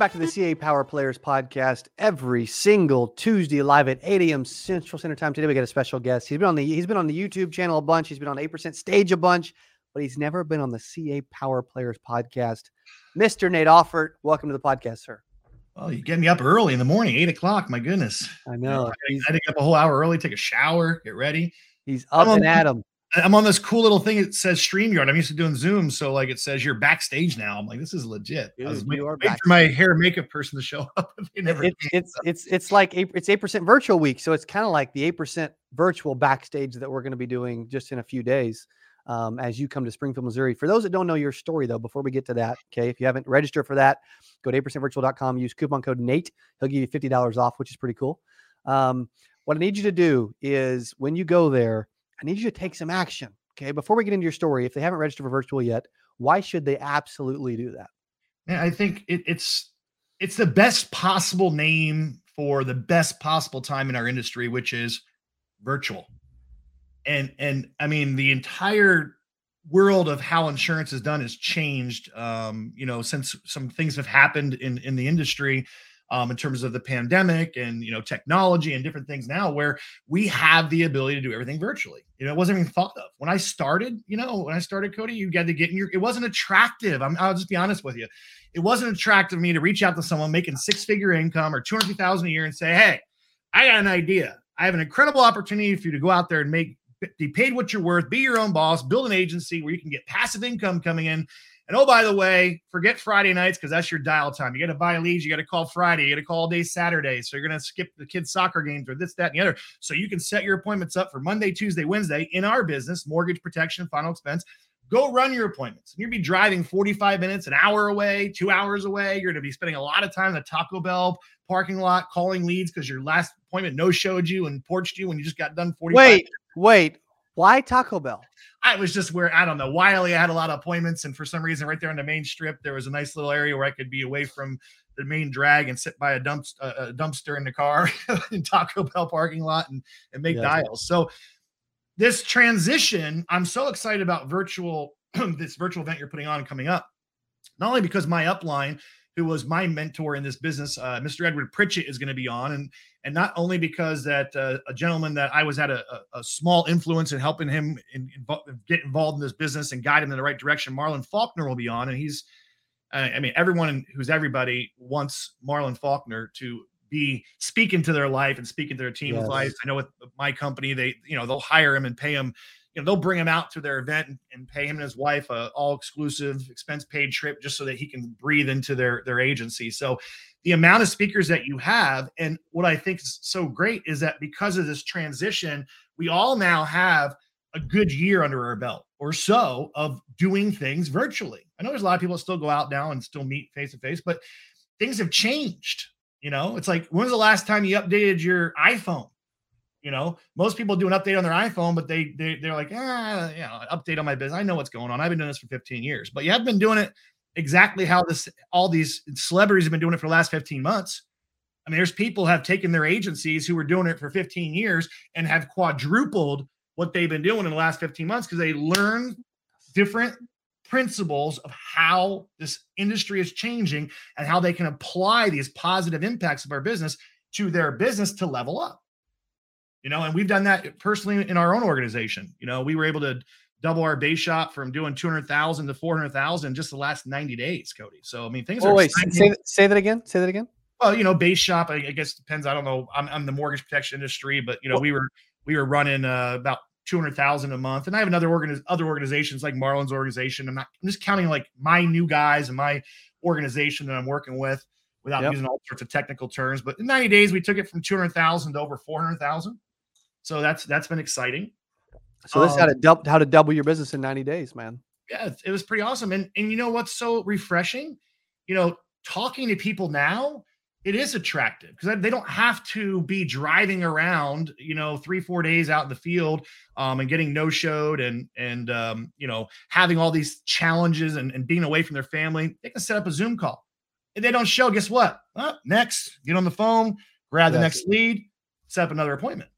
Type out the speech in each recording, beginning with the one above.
Back to the CA Power Players podcast. Every single Tuesday, live at 8 a.m. Central Standard Time. Today, we got a special guest. He's been on the he's been on the YouTube channel a bunch. He's been on 8% Stage a bunch, but he's never been on the CA Power Players podcast. Mr. Nate Offert, welcome to the podcast, sir. Well, you get me up early in the morning, eight o'clock. My goodness. I know. I had to get up a whole hour early, take a shower, get ready. He's up and at him. I'm on this cool little thing. It says StreamYard. I'm used to doing Zoom, so like it says you're backstage now. I'm like, this is legit. Dude, I was waiting, waiting for my hair and makeup person to show up. they never. It, it's it's it's like eight, it's eight percent virtual week, so it's kind of like the eight percent virtual backstage that we're going to be doing just in a few days. Um, as you come to Springfield, Missouri. For those that don't know your story, though, before we get to that, okay, if you haven't registered for that, go to 8percentvirtual.com, use coupon code NATE. He'll give you $50 off, which is pretty cool. Um, what I need you to do is when you go there, I need you to take some action. Okay. Before we get into your story, if they haven't registered for virtual yet, why should they absolutely do that? Yeah, I think it, it's it's the best possible name for the best possible time in our industry, which is virtual. And and I mean the entire world of how insurance is done has changed um, you know since some things have happened in in the industry um, in terms of the pandemic and you know technology and different things now where we have the ability to do everything virtually. You know it wasn't even thought of. When i started you know when i started cody you got to get in your it wasn't attractive. I'm, i'll just be honest with you. It wasn't attractive to me to reach out to someone making six figure income or 200000 a year and say hey i got an idea. I have an incredible opportunity for you to go out there and make be paid what you're worth be your own boss build an agency where you can get passive income coming in and oh, by the way, forget Friday nights because that's your dial time. You got to buy leads. You got to call Friday. You got to call all day Saturday. So you're going to skip the kids' soccer games or this, that, and the other. So you can set your appointments up for Monday, Tuesday, Wednesday in our business, mortgage protection, final expense. Go run your appointments. You'll be driving 45 minutes, an hour away, two hours away. You're going to be spending a lot of time in the Taco Bell parking lot calling leads because your last appointment no showed you and porched you when you just got done 45 Wait, minutes. wait. Why Taco Bell? I was just where I don't know. Wiley, I had a lot of appointments, and for some reason, right there on the main strip, there was a nice little area where I could be away from the main drag and sit by a, dump, a dumpster in the car in Taco Bell parking lot and, and make yeah, dials. So this transition, I'm so excited about virtual this virtual event you're putting on coming up. Not only because my upline who was my mentor in this business, uh, Mr. Edward Pritchett, is going to be on, and and not only because that uh, a gentleman that I was at a, a, a small influence in helping him in, in, get involved in this business and guide him in the right direction. Marlon Faulkner will be on, and he's, I mean, everyone who's everybody wants Marlon Faulkner to be speaking to their life and speaking to their team's yes. life. I know with my company, they you know they'll hire him and pay him you know they'll bring him out to their event and, and pay him and his wife a all exclusive expense paid trip just so that he can breathe into their their agency. So the amount of speakers that you have and what i think is so great is that because of this transition we all now have a good year under our belt or so of doing things virtually. I know there's a lot of people that still go out now and still meet face to face but things have changed you know? It's like when's the last time you updated your iphone you know, most people do an update on their iPhone, but they, they they're like, ah, you know, update on my business. I know what's going on. I've been doing this for 15 years, but you have been doing it exactly how this all these celebrities have been doing it for the last 15 months. I mean, there's people have taken their agencies who were doing it for 15 years and have quadrupled what they've been doing in the last 15 months because they learn different principles of how this industry is changing and how they can apply these positive impacts of our business to their business to level up you know, and we've done that personally in our own organization. You know, we were able to double our base shop from doing 200,000 to 400,000 just the last 90 days, Cody. So, I mean, things oh, are. Wait, say, say that again. Say that again. Well, you know, base shop, I, I guess depends. I don't know. I'm, I'm, the mortgage protection industry, but, you know, we were, we were running uh, about 200,000 a month. And I have another organiz- other organizations like Marlon's organization. I'm not, I'm just counting like my new guys and my organization that I'm working with without yep. using all sorts of technical terms. But in 90 days, we took it from 200,000 to over 400,000. So that's that's been exciting. So this um, how to double how to double your business in 90 days, man. Yeah, it was pretty awesome. And and you know what's so refreshing? You know, talking to people now, it is attractive because they don't have to be driving around, you know, three, four days out in the field um, and getting no showed and and um, you know, having all these challenges and, and being away from their family. They can set up a Zoom call. If they don't show, guess what? Oh, next, get on the phone, grab the next lead, set up another appointment.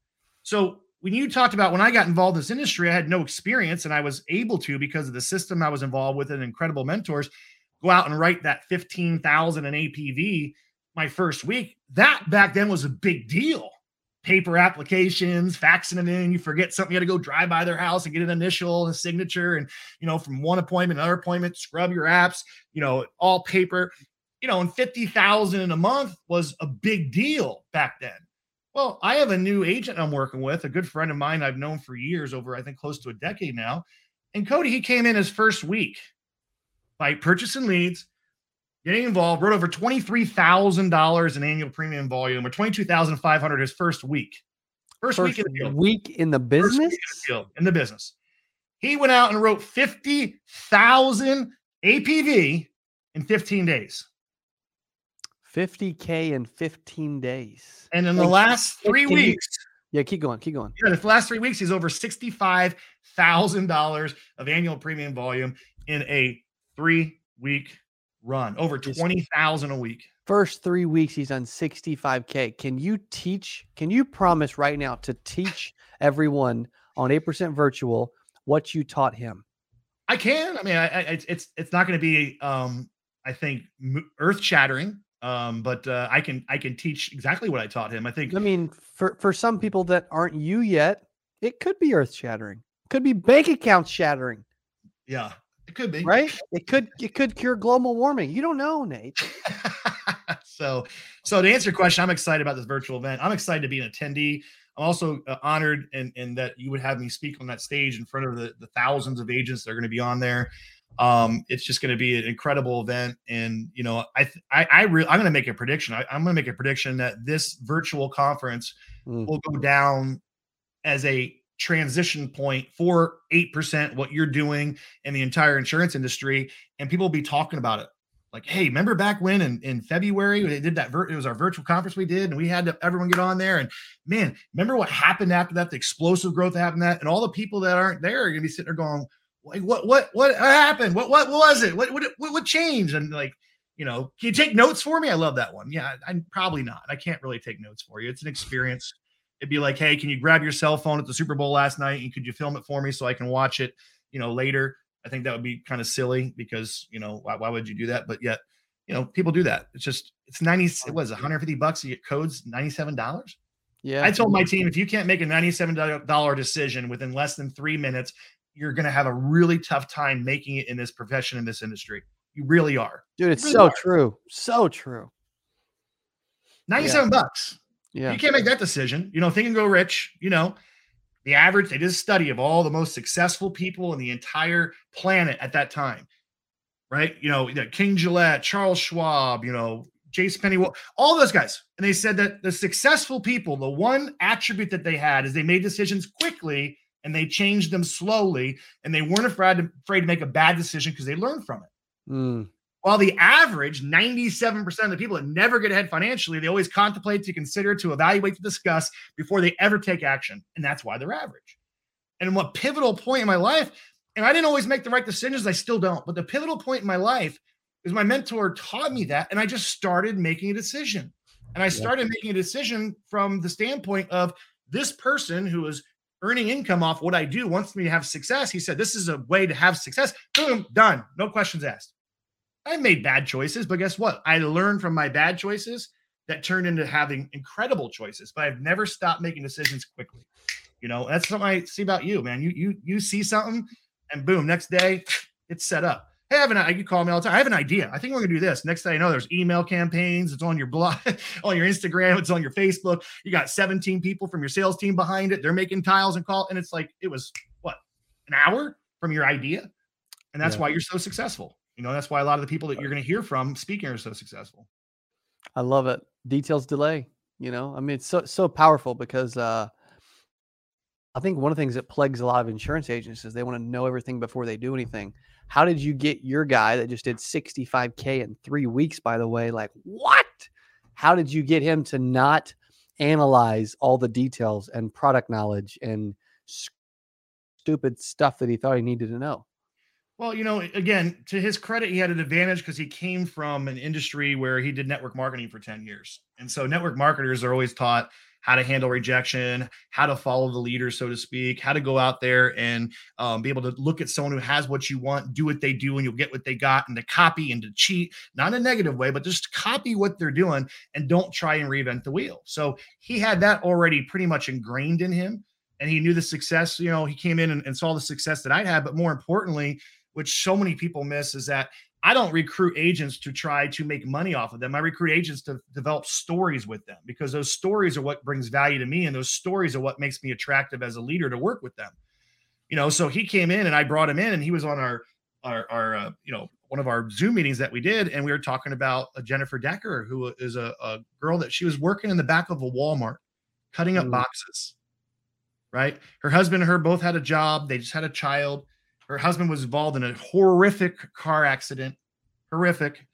So when you talked about when I got involved in this industry, I had no experience and I was able to because of the system I was involved with and incredible mentors. go out and write that 15,000 in APV my first week, that back then was a big deal. Paper applications, faxing them in. You forget something, you had to go drive by their house and get an initial and a signature. And, you know, from one appointment, another appointment, scrub your apps, you know, all paper, you know, and 50,000 in a month was a big deal back then. Well, I have a new agent I'm working with, a good friend of mine I've known for years, over I think close to a decade now. And Cody, he came in his first week by purchasing leads, getting involved, wrote over $23,000 in annual premium volume or 22,500 his first week. First, first, week in the field. Week in the business? In the, field, in the business. He went out and wrote 50,000 APV in 15 days. 50K in 15 days. And in the last three weeks, yeah, keep going, keep going. Yeah, the last three weeks, he's over $65,000 of annual premium volume in a three week run, over 20,000 a week. First three weeks, he's on 65K. Can you teach, can you promise right now to teach everyone on 8% virtual what you taught him? I can. I mean, I, I, it's it's not going to be, um, I think, earth shattering, um, but uh, I can I can teach exactly what I taught him. I think. I mean, for for some people that aren't you yet, it could be earth shattering. Could be bank account shattering. Yeah, it could be right. It could it could cure global warming. You don't know, Nate. so so to answer your question, I'm excited about this virtual event. I'm excited to be an attendee. I'm also uh, honored and and that you would have me speak on that stage in front of the, the thousands of agents that are going to be on there. Um, it's just going to be an incredible event, and you know, I I, I re- I'm going to make a prediction. I, am going to make a prediction that this virtual conference mm. will go down as a transition point for 8% what you're doing in the entire insurance industry and people will be talking about it like hey remember back when in, in february they did that vir- it was our virtual conference we did and we had to, everyone get on there and man remember what happened after that the explosive growth that happened that and all the people that aren't there are going to be sitting there going like what what what happened? What what was it? What what what changed? And like you know can you take notes for me? I love that one. Yeah i'm probably not. I can't really take notes for you. It's an experience. It'd be like hey can you grab your cell phone at the super bowl last night? And could you film it for me so i can watch it you know later? I think that would be kind of silly because you know why, why would you do that? But yet you know people do that. It's just it's 90 it was 150 bucks to get codes? 97 dollars? Yeah. I told my team if you can't make a 97 dollar decision within less than three minutes you're going to have a really tough time making it in this profession in this industry. You really are. Dude, it's really so are. true. So true. 97 yeah. bucks. Yeah. You can't make that decision. You know, think and go rich, you know, the average, they did a study of all the most successful people in the entire planet at that time. Right? You know, King Gillette, Charles Schwab, you know, J.C. Penney, all those guys. And they said that the successful people, the one attribute that they had is they made decisions quickly and they changed them slowly and they weren't afraid to, afraid to make a bad decision because they learned from it. Mm. While the average 97% of the people that never get ahead financially, they always contemplate, to consider, to evaluate, to discuss before they ever take action. And that's why they're average. And what pivotal point in my life, and I didn't always make the right decisions, I still don't, but the pivotal point in my life is my mentor taught me that. And I just started making a decision. And I started making a decision from the standpoint of this person who is earning income off what I do wants me to have success. He said, This is a way to have success. Boom, done. No questions asked. I made bad choices, but guess what? I learned from my bad choices that turned into having incredible choices. But I've never stopped making decisions quickly. You know, that's something I see about you, man. You you you see something, and boom, next day it's set up. Hey, I have an I you call me all the time. I have an idea. I think we're gonna do this. Next thing I know, there's email campaigns. It's on your blog, on your Instagram. It's on your Facebook. You got 17 people from your sales team behind it. They're making tiles and call, and it's like it was what an hour from your idea, and that's yeah. why you're so successful. You know, that's why a lot of the people that you're going to hear from speaking are so successful. I love it. Details delay. You know, I mean, it's so so powerful because uh I think one of the things that plagues a lot of insurance agents is they want to know everything before they do anything. How did you get your guy that just did 65K in three weeks, by the way? Like, what? How did you get him to not analyze all the details and product knowledge and stupid stuff that he thought he needed to know? Well, you know, again, to his credit, he had an advantage because he came from an industry where he did network marketing for 10 years. And so network marketers are always taught how to handle rejection, how to follow the leader, so to speak, how to go out there and um, be able to look at someone who has what you want, do what they do, and you'll get what they got, and to copy and to cheat, not in a negative way, but just copy what they're doing and don't try and reinvent the wheel. So he had that already pretty much ingrained in him. And he knew the success, you know, he came in and, and saw the success that I had. But more importantly, which so many people miss, is that I don't recruit agents to try to make money off of them. I recruit agents to develop stories with them because those stories are what brings value to me. And those stories are what makes me attractive as a leader to work with them. You know, so he came in and I brought him in and he was on our, our, our uh, you know, one of our Zoom meetings that we did. And we were talking about Jennifer Decker, who is a, a, girl that she was working in the back of a Walmart, cutting up mm. boxes. Right. Her husband and her both had a job. They just had a child her husband was involved in a horrific car accident, horrific.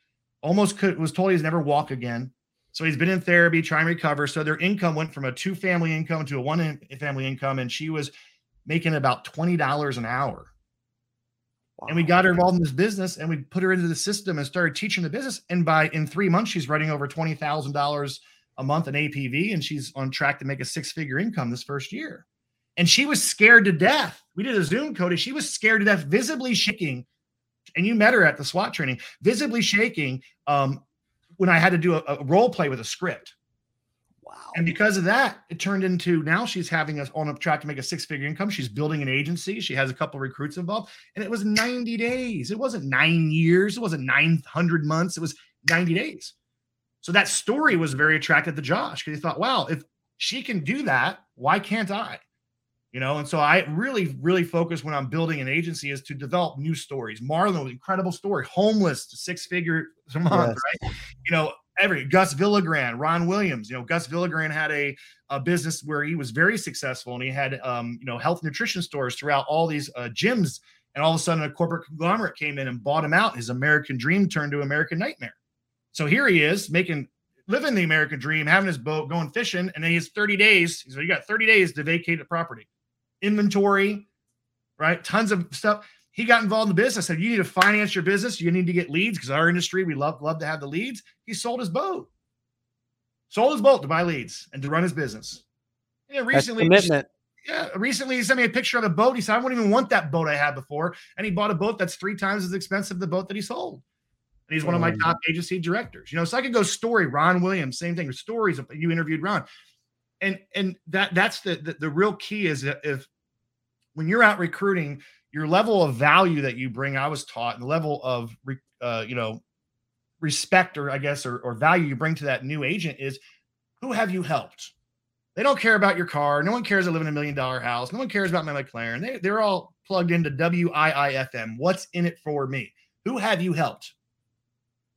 Almost could was told he's never walk again. So he's been in therapy, trying to recover. So their income went from a two family income to a one family income, and she was making about twenty dollars an hour. Wow. And we got her involved in this business, and we put her into the system and started teaching the business. And by in three months, she's running over twenty thousand dollars a month in APV, and she's on track to make a six figure income this first year and she was scared to death. We did a Zoom, Cody. She was scared to death, visibly shaking. And you met her at the SWAT training, visibly shaking um, when I had to do a, a role play with a script. Wow. And because of that, it turned into now she's having us on a track to make a six figure income. She's building an agency. She has a couple recruits involved. And it was 90 days. It wasn't nine years. It wasn't 900 months. It was 90 days. So that story was very attractive to Josh because he thought, wow, if she can do that, why can't I? You know? And so i really really focus when i'm building an agency is to develop new stories. Marlon an incredible story. Homeless six figure a month yes. right? You know every gus Villagran, ron williams you know gus Villagran had a, a business where he was very successful and he had um, you know health nutrition stores throughout all these uh, gyms. And all of a sudden a corporate conglomerate came in and bought him out. His american dream turned to american nightmare. So here he is making living the american dream having his boat going fishing and then he has 30 days so you got 30 days to vacate the property inventory, right? Tons of stuff. He got involved in the business. Said, "You need to finance your business. You need to get leads because our industry, we love love to have the leads." He sold his boat, sold his boat to buy leads and to run his business. Yeah, recently, commitment. Yeah, recently he sent me a picture of a boat. He said, "I wouldn't even want that boat I had before," and he bought a boat that's three times as expensive as the boat that he sold. And he's one of my top agency directors. You know, so I could go story. Ron Williams, same thing. Stories. You interviewed Ron and and that that's the, the the, real key is if when you're out recruiting your level of value that you bring i was taught the level of uh, you know respect or i guess or, or value you bring to that new agent is who have you helped? They don't care about your car. No one cares i live in a million dollar house. No one cares about my mclaren they, they're all plugged into w-i-i-f-m what's in it for me? Who have you helped?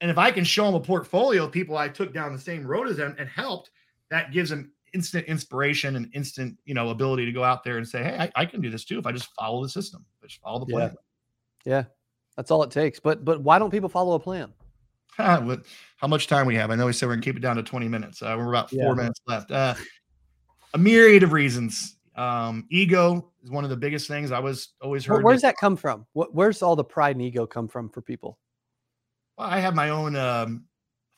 And if i can show them a portfolio of people i took down the same road as them and helped that gives them instant inspiration and instant, you know, ability to go out there and say, Hey, I, I can do this too if I just follow the system, I just follow the plan. Yeah. yeah. That's all it takes. But but why don't people follow a plan? how much time we have? I know we said we're gonna keep it down to 20 minutes. Uh, we're about four yeah. minutes left. Uh, a myriad of reasons. Um, ego is one of the biggest things I was always heard. Where's that come from? What, where's all the pride and ego come from for people? Well, I have my own um,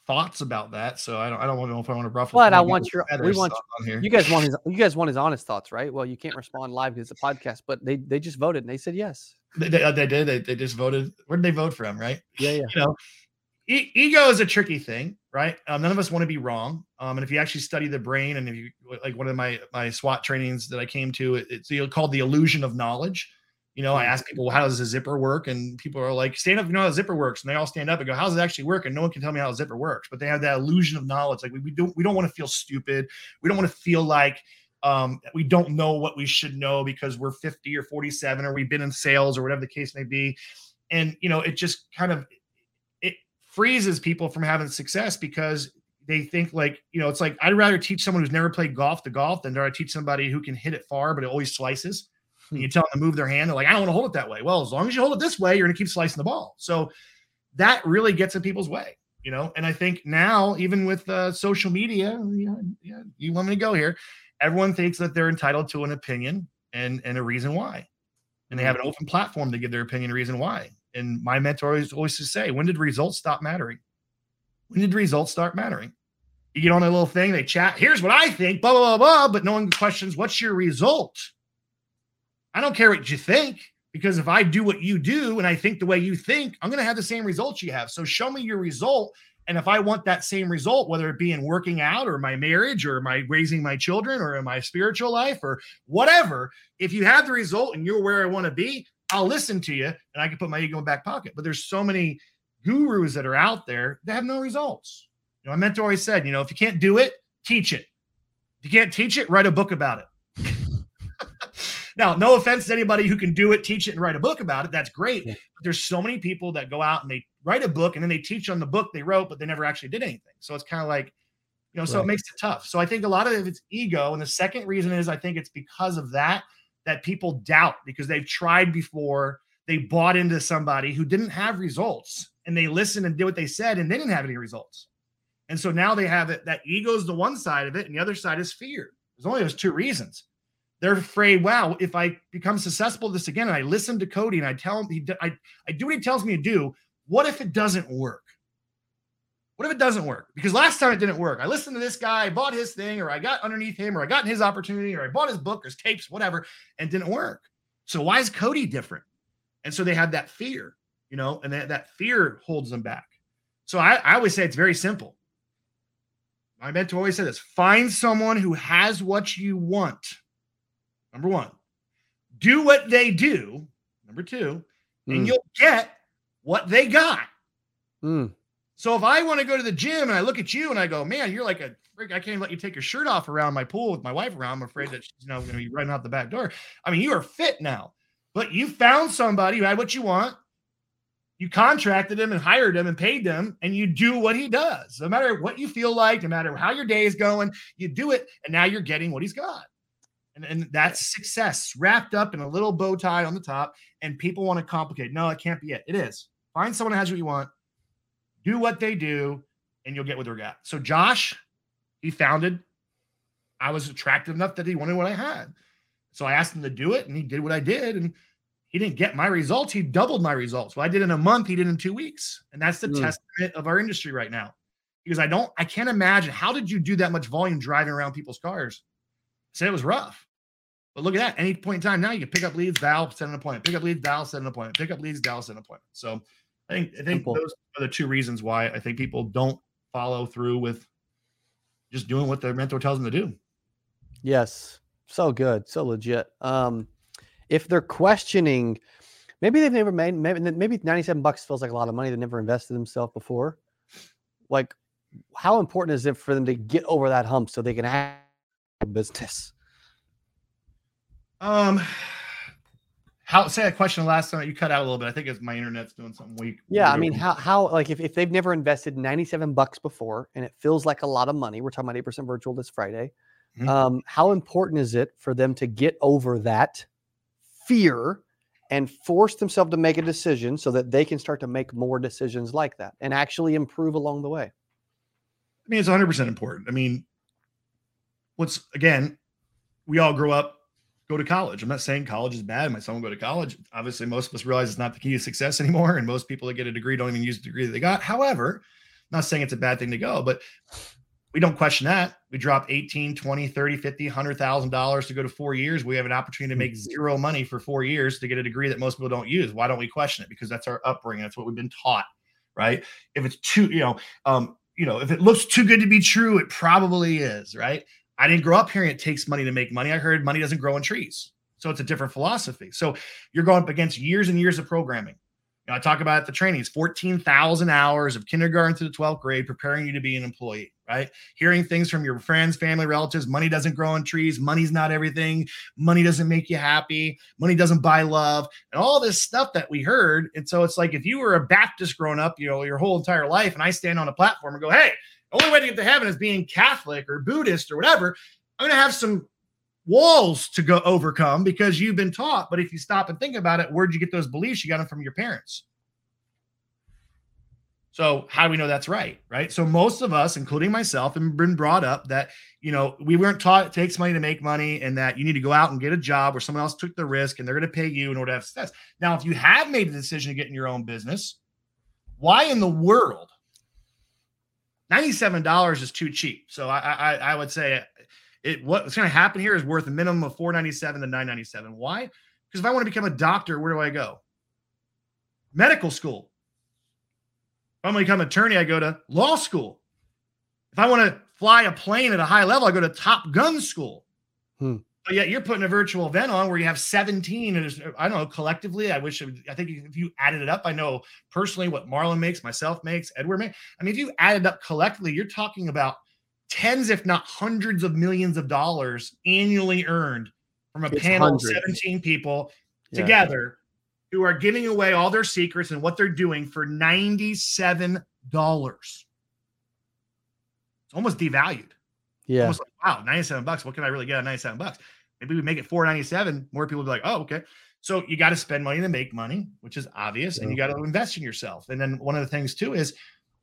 thoughts about that. So I don't I don't know if I want to ruffle. But I want your we want on here. you guys want his you guys want his honest thoughts, right? Well, you can't respond live because it's a podcast, but they they just voted and they said yes. They, they, uh, they did. They, they just voted. Where did they vote from? Right? Yeah, yeah. You know, e- ego is a tricky thing, right? Um, none of us want to be wrong. Um, and if you actually study the brain, and if you like one of my my SWAT trainings that I came to, it, it's called the illusion of knowledge you know, I ask people, well, how does a zipper work? And people are like, stand up, you know how a zipper works. And they all stand up and go, how does it actually work? And no one can tell me how a zipper works, but they have that illusion of knowledge. Like we, we don't, we don't want to feel stupid. We don't want to feel like um, we don't know what we should know because we're 50 or 47 or we've been in sales or whatever the case may be. And, you know, it just kind of, it freezes people from having success because they think like, you know, it's like, I'd rather teach someone who's never played golf to golf than do I teach somebody who can hit it far, but it always slices and you tell them to move their hand, they're like, I don't want to hold it that way. Well, as long as you hold it this way, you're going to keep slicing the ball. So that really gets in people's way, you know. And I think now, even with uh, social media, yeah, yeah, you want me to go here? Everyone thinks that they're entitled to an opinion and and a reason why, and they have an mm-hmm. open platform to give their opinion, and reason why. And my mentor always always to say, when did results stop mattering? When did results start mattering? You get on a little thing, they chat. Here's what I think, blah, blah, blah, blah. But no one questions, what's your result? I don't care what you think because if I do what you do and I think the way you think, I'm going to have the same results you have. So show me your result. And if I want that same result, whether it be in working out or my marriage or my raising my children or in my spiritual life or whatever, if you have the result and you're where I want to be, I'll listen to you and I can put my ego in back pocket. But there's so many gurus that are out there that have no results. You know, my mentor always said, you know, if you can't do it, teach it. If you can't teach it, write a book about it. Now, no offense to anybody who can do it, teach it, and write a book about it. That's great. Yeah. But there's so many people that go out and they write a book and then they teach on the book they wrote, but they never actually did anything. So it's kind of like, you know, so right. it makes it tough. So I think a lot of it's ego. And the second reason is I think it's because of that that people doubt because they've tried before. They bought into somebody who didn't have results and they listened and did what they said and they didn't have any results. And so now they have it that ego is the one side of it, and the other side is fear. There's only those two reasons. They're afraid, wow, if I become successful this again and I listen to Cody and I tell him, he, I, I do what he tells me to do, what if it doesn't work? What if it doesn't work? Because last time it didn't work. I listened to this guy, I bought his thing, or I got underneath him, or I got his opportunity, or I bought his book or his tapes, whatever, and didn't work. So why is Cody different? And so they have that fear, you know, and that, that fear holds them back. So I, I always say it's very simple. My mentor always said this find someone who has what you want. Number one, do what they do. Number two, and hmm. you'll get what they got. Mm. So if I want to go to the gym and I look at you and I go, man, you're like a freak, I can't let you take your shirt off around my pool with my wife around. I'm afraid that she's you know going to be running out the back door. I mean, you are fit now, but you found somebody who had what you want you contracted him and hired him and paid them, and you do what he does. No matter what you feel like, no matter how your day is going, you do it, and now you're getting what he's got. And, and that's success wrapped up in a little bow tie on the top. And people want to complicate. No, it can't be it. It is. Find someone who has what you want, do what they do, and you'll get what they're got. So Josh, he founded. I was attractive enough that he wanted what I had. So I asked him to do it, and he did what I did. And he didn't get my results. He doubled my results. What I did in a month, he did in two weeks. And that's the mm. testament of our industry right now. Because I don't, I can't imagine how did you do that much volume driving around people's cars? Say it was rough. But look at that. Any point in time now, you can pick up leads, Val, set an appointment. Pick up leads, Val, set an appointment. Pick up leads, Val, set an appointment. So I think I think Simple. those are the two reasons why I think people don't follow through with just doing what their mentor tells them to do. Yes. So good. So legit. Um, if they're questioning, maybe they've never made maybe maybe 97 bucks feels like a lot of money. They never invested themselves before. Like, how important is it for them to get over that hump so they can have business? Um, how say a question last time you cut out a little bit. I think it's my internet's doing something weak. Yeah, I mean, how how like if, if they've never invested 97 bucks before and it feels like a lot of money, we're talking about 8% virtual this Friday. Mm-hmm. Um, how important is it for them to get over that fear and force themselves to make a decision so that they can start to make more decisions like that and actually improve along the way. I mean, it's 100% important. I mean, what's again, we all grow up, go to college. I'm not saying college is bad. My son will go to college. Obviously, most of us realize it's not the key to success anymore. And most people that get a degree don't even use the degree that they got. However, I'm not saying it's a bad thing to go, but we don't question that. We drop 18, 20, 30, 50, $100,000 to go to four years. We have an opportunity to make mm-hmm. zero money for four years to get a degree that most people don't use. Why don't we question it? Because that's our upbringing. That's what we've been taught, right? If it's too, you know, um, you know, if it looks too good to be true, it probably is, right? I didn't grow up hearing it takes money to make money. I heard money doesn't grow on trees. So it's a different philosophy. So you're going up against years and years of programming. You know, I talk about the trainings, 14,000 hours of kindergarten to the 12th grade preparing you to be an employee, right? Hearing things from your friends, family, relatives, money doesn't grow on trees, money's not everything, money doesn't make you happy, money doesn't buy love, and all this stuff that we heard. And so it's like if you were a Baptist growing up, you know, your whole entire life, and I stand on a platform and go, hey, only way to get to heaven is being Catholic or Buddhist or whatever, I'm going to have some walls to go overcome because you've been taught. But if you stop and think about it, where'd you get those beliefs? You got them from your parents. So how do we know that's right? Right. So most of us, including myself, have been brought up that you know we weren't taught it takes money to make money, and that you need to go out and get a job where someone else took the risk and they're going to pay you in order to have success. Now, if you have made the decision to get in your own business, why in the world $97 is too cheap. So I I, I would say it what's going to happen here is worth a minimum of 497 to 997. Why? Because if I want to become a doctor, where do I go? Medical school. If I'm going to become an attorney, I go to law school. If I want to fly a plane at a high level, I go to Top Gun school. Hmm. But yet you're putting a virtual event on where you have 17 and I don't know collectively. I wish would, I think if you added it up, I know personally what Marlon makes, myself makes, Edward makes. I mean, if you added up collectively, you're talking about tens, if not hundreds of millions of dollars annually earned from a it's panel hundreds. of 17 people yeah. together who are giving away all their secrets and what they're doing for $97. It's almost devalued. Yeah. Almost like, wow, 97 bucks. What can I really get at 97 bucks? Maybe we make it 497. More people will be like, oh, okay. So you got to spend money to make money, which is obvious, and you got to invest in yourself. And then one of the things too is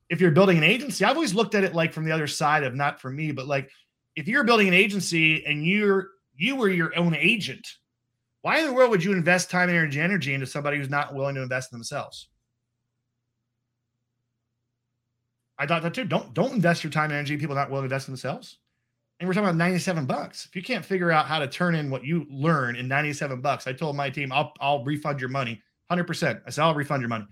if you're building an agency, I've always looked at it like from the other side of not for me, but like if you're building an agency and you're you were your own agent, why in the world would you invest time, energy, energy into somebody who's not willing to invest in themselves? I thought that too. Don't don't invest your time and energy. People not willing to invest in themselves. And we're talking about 97 bucks. If you can't figure out how to turn in what you learn in 97 bucks, I told my team, I'll I'll refund your money 100%. I said, I'll refund your money.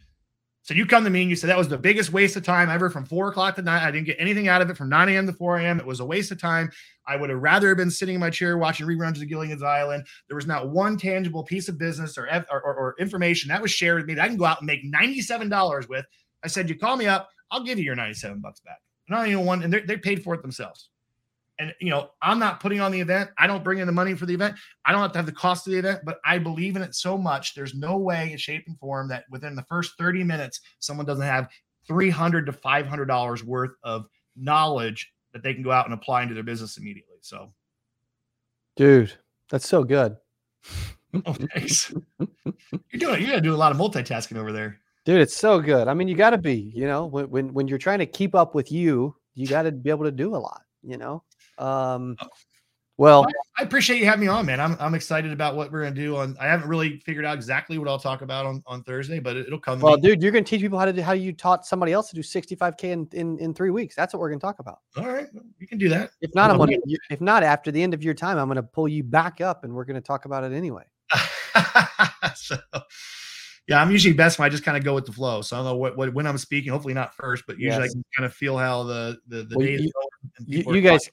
So you come to me and you say that was the biggest waste of time ever from four o'clock to nine. I didn't get anything out of it from 9 a.m. to 4 a.m. It was a waste of time. I would have rather been sitting in my chair watching reruns of Gilligan's Island. There was not one tangible piece of business or, or, or information that was shared with me that I can go out and make $97 with. I said, you call me up, I'll give you your 97 bucks back. Not even one, and they paid for it themselves and you know i'm not putting on the event. I don't bring in the money for the event. I don't have to have the cost of the event but i believe in it so much there's no way in shape and form that within the first 30 minutes someone doesn't have 300 to 500 dollars worth of knowledge that they can go out and apply into their business immediately. So. Dude that's so good. Oh, thanks. you're doing you're gonna do a lot of multitasking over there. Dude it's so good. I mean you got to be you know when, when when you're trying to keep up with you you got to be able to do a lot you know um, oh. well, I appreciate you having me on, man. I'm, I'm excited about what we're gonna do on. I haven't really figured out exactly what I'll talk about on, on Thursday, but it, will come. Well, dude, you're gonna teach people how to do how you taught somebody else to do 65k in, in in three weeks. That's what we're gonna talk about. All right, you can do that. If not, I'm gonna. If not, after the end of your time, I'm gonna pull you back up, and we're gonna talk about it anyway. so, yeah, I'm usually best when I just kind of go with the flow. So I don't know what, what when I'm speaking. Hopefully not first, but usually yes. I can kind of feel how the the, the well, you, you, you guys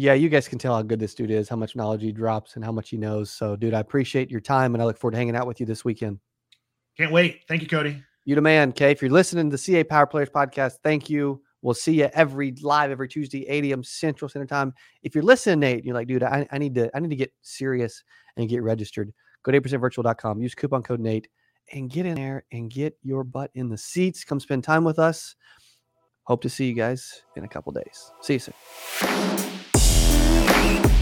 yeah, you guys can tell how good this dude is, how much knowledge he drops, and how much he knows. So, dude, I appreciate your time, and I look forward to hanging out with you this weekend. Can't wait. Thank you, Cody. You the man, Okay, If you're listening to the CA Power Players podcast, thank you. We'll see you every live every Tuesday, 8 a.m. Central Standard Time. If you're listening, Nate, you're like, dude, I, I need to I need to get serious and get registered. Go to 8percentvirtual.com, use coupon code Nate, and get in there and get your butt in the seats. Come spend time with us. Hope to see you guys in a couple days. See you soon. Bye.